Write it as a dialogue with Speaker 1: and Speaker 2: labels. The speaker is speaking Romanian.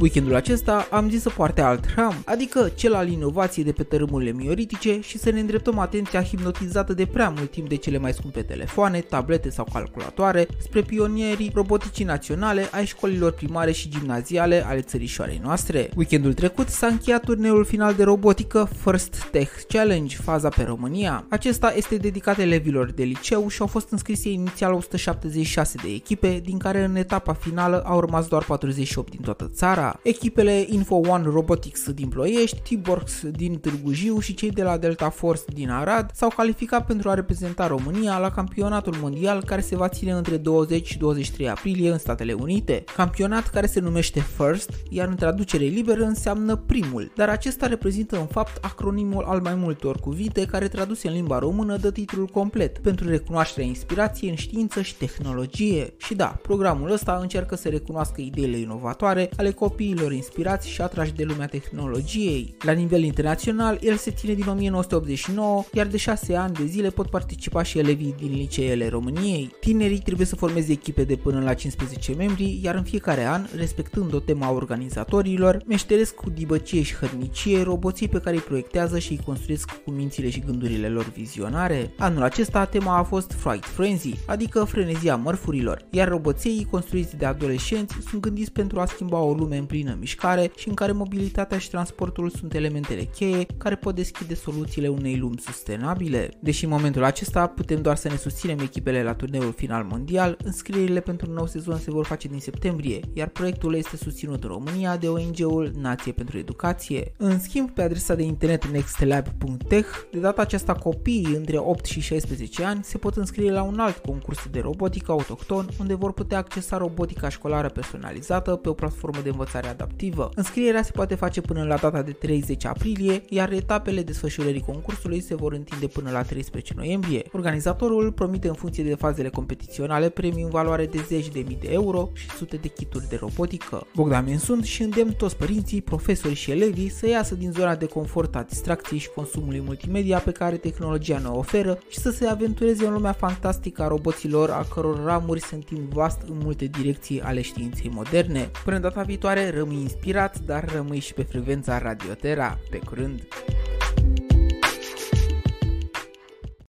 Speaker 1: Weekendul acesta am zis să poarte alt ram, adică cel al inovației de pe tărâmurile mioritice și să ne îndreptăm atenția hipnotizată de prea mult timp de cele mai scumpe telefoane, tablete sau calculatoare spre pionierii roboticii naționale ai școlilor primare și gimnaziale ale țărișoarei noastre. Weekendul trecut s-a încheiat turneul final de robotică First Tech Challenge, faza pe România. Acesta este dedicat elevilor de liceu și au fost înscrise inițial 176 de echipe, din care în etapa finală au rămas doar 48 din toată țara. Echipele Info One Robotics din Ploiești, T-Borgs din Târgu Jiu și cei de la Delta Force din Arad s-au calificat pentru a reprezenta România la campionatul mondial care se va ține între 20 și 23 aprilie în Statele Unite. Campionat care se numește FIRST, iar în traducere liberă înseamnă primul, dar acesta reprezintă în fapt acronimul al mai multor cuvinte care traduse în limba română dă titlul complet pentru recunoașterea inspirației în știință și tehnologie. Și da, programul ăsta încearcă să recunoască ideile inovatoare ale copiilor inspirați și atrași de lumea tehnologiei. La nivel internațional, el se ține din 1989, iar de 6 ani de zile pot participa și elevii din liceele României. Tinerii trebuie să formeze echipe de până la 15 membri, iar în fiecare an, respectând o temă a organizatorilor, meșteresc cu dibăcie și hărnicie roboții pe care îi proiectează și îi construiesc cu mințile și gândurile lor vizionare. Anul acesta tema a fost Fright Frenzy, adică frenezia mărfurilor, iar roboței construiți de adolescenți sunt gândiți pentru a schimba o lume în plină mișcare și în care mobilitatea și transportul sunt elementele cheie care pot deschide soluțiile unei lumi sustenabile. Deși în momentul acesta putem doar să ne susținem echipele la turneul final mondial, înscrierile pentru un nou sezon se vor face din septembrie, iar proiectul este susținut în România de ONG-ul Nație pentru Educație. În schimb, pe adresa de internet nextlab.tech, de data aceasta copiii între 8 și 16 ani se pot înscrie la un alt concurs de robotică autohton unde vor putea accesa robotica școlară personalizată pe o platformă de învățare adaptivă. Înscrierea se poate face până la data de 30 aprilie, iar etapele desfășurării concursului se vor întinde până la 13 noiembrie. Organizatorul promite în funcție de fazele competiționale premii în valoare de 10.000 de euro și sute de kituri de robotică. Bogdan sunt și îndemn toți părinții, profesori și elevii să iasă din zona de confort a distracției și consumului multimedia pe care tehnologia ne oferă și să se aventureze în lumea fantastică a roboților a căror ramuri se întind vast în multe direcții ale științei moderne. Până data viitoare rămâi inspirat, dar rămâi și pe frecvența Radiotera. Pe curând!